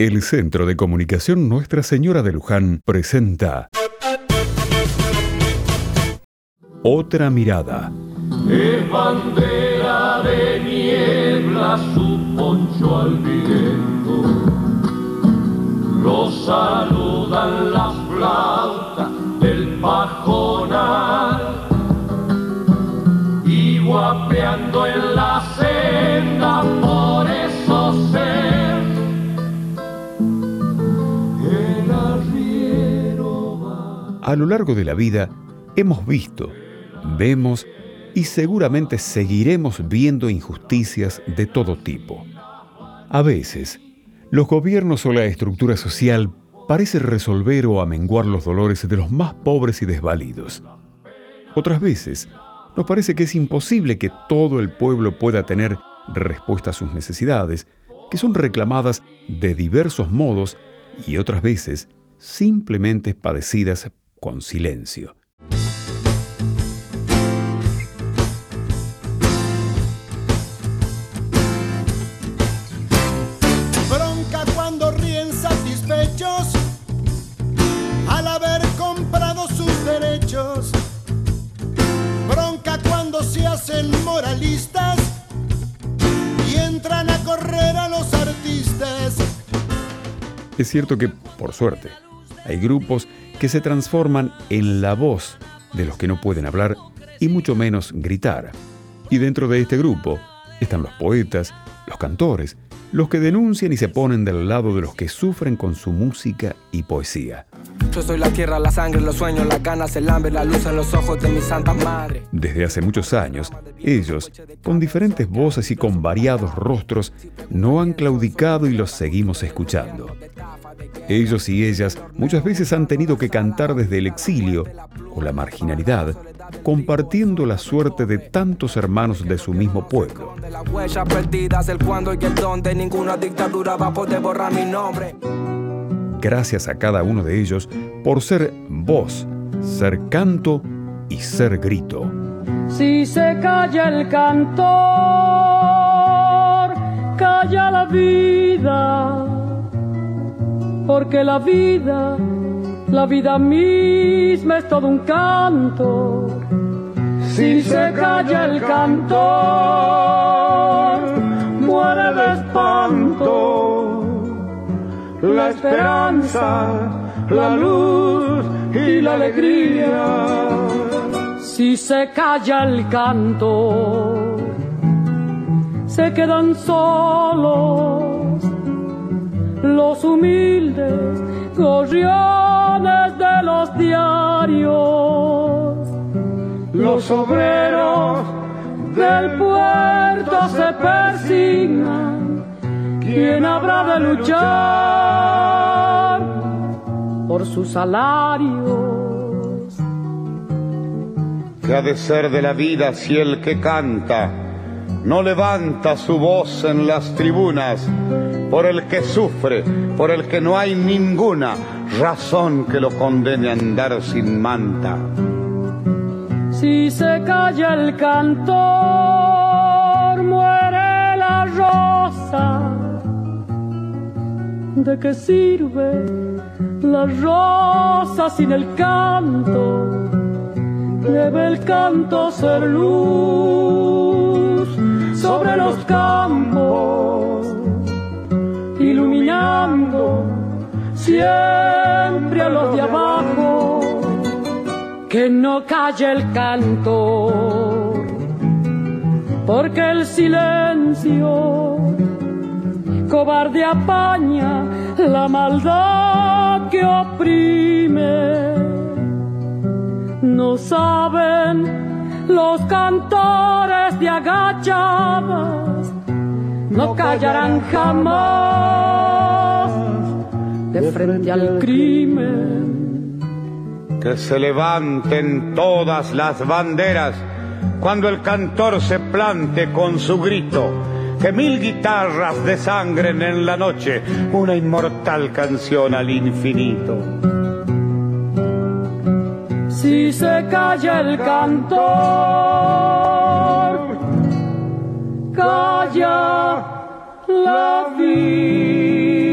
El Centro de Comunicación Nuestra Señora de Luján presenta Otra mirada. Es bandera de niebla su poncho al viento. Lo A lo largo de la vida hemos visto, vemos y seguramente seguiremos viendo injusticias de todo tipo. A veces, los gobiernos o la estructura social parece resolver o amenguar los dolores de los más pobres y desvalidos. Otras veces, nos parece que es imposible que todo el pueblo pueda tener respuesta a sus necesidades, que son reclamadas de diversos modos y otras veces simplemente padecidas con silencio. Bronca cuando ríen satisfechos al haber comprado sus derechos. Bronca cuando se hacen moralistas y entran a correr a los artistas. Es cierto que, por suerte, hay grupos que se transforman en la voz de los que no pueden hablar y mucho menos gritar. Y dentro de este grupo están los poetas, los cantores, los que denuncian y se ponen del lado de los que sufren con su música y poesía. Yo soy la tierra, la sangre, los sueños, las ganas, el hambre, la luz en los ojos de mi santa madre. Desde hace muchos años, ellos, con diferentes voces y con variados rostros, no han claudicado y los seguimos escuchando. Ellos y ellas muchas veces han tenido que cantar desde el exilio o la marginalidad, compartiendo la suerte de tantos hermanos de su mismo pueblo. De las huellas perdidas, el cuándo y el dónde, ninguna dictadura va a poder borrar mi nombre. Gracias a cada uno de ellos por ser voz, ser canto y ser grito. Si se calla el cantor, calla la vida, porque la vida, la vida misma es todo un canto. Si se calla el cantor, muere de espanto la esperanza, la luz y la alegría. Si se calla el canto, se quedan solos los humildes gorriones de los diarios. Los obreros del puerto se persignan. ¿Quién habrá de luchar por sus salarios? ¿Qué ha de ser de la vida si el que canta no levanta su voz en las tribunas por el que sufre, por el que no hay ninguna razón que lo condene a andar sin manta? Si se calla el cantor, muere la rosa. ¿De qué sirve la rosa sin el canto? Debe el canto ser luz sobre los campos, iluminando siempre a los de abajo. Que no calle el canto, porque el silencio cobarde apaña la maldad que oprime. No saben los cantores de agachadas, no callarán jamás de frente al crimen. Que se levanten todas las banderas cuando el cantor se plante con su grito. Que mil guitarras desangren en la noche una inmortal canción al infinito. Si se calla el cantor, calla la vida.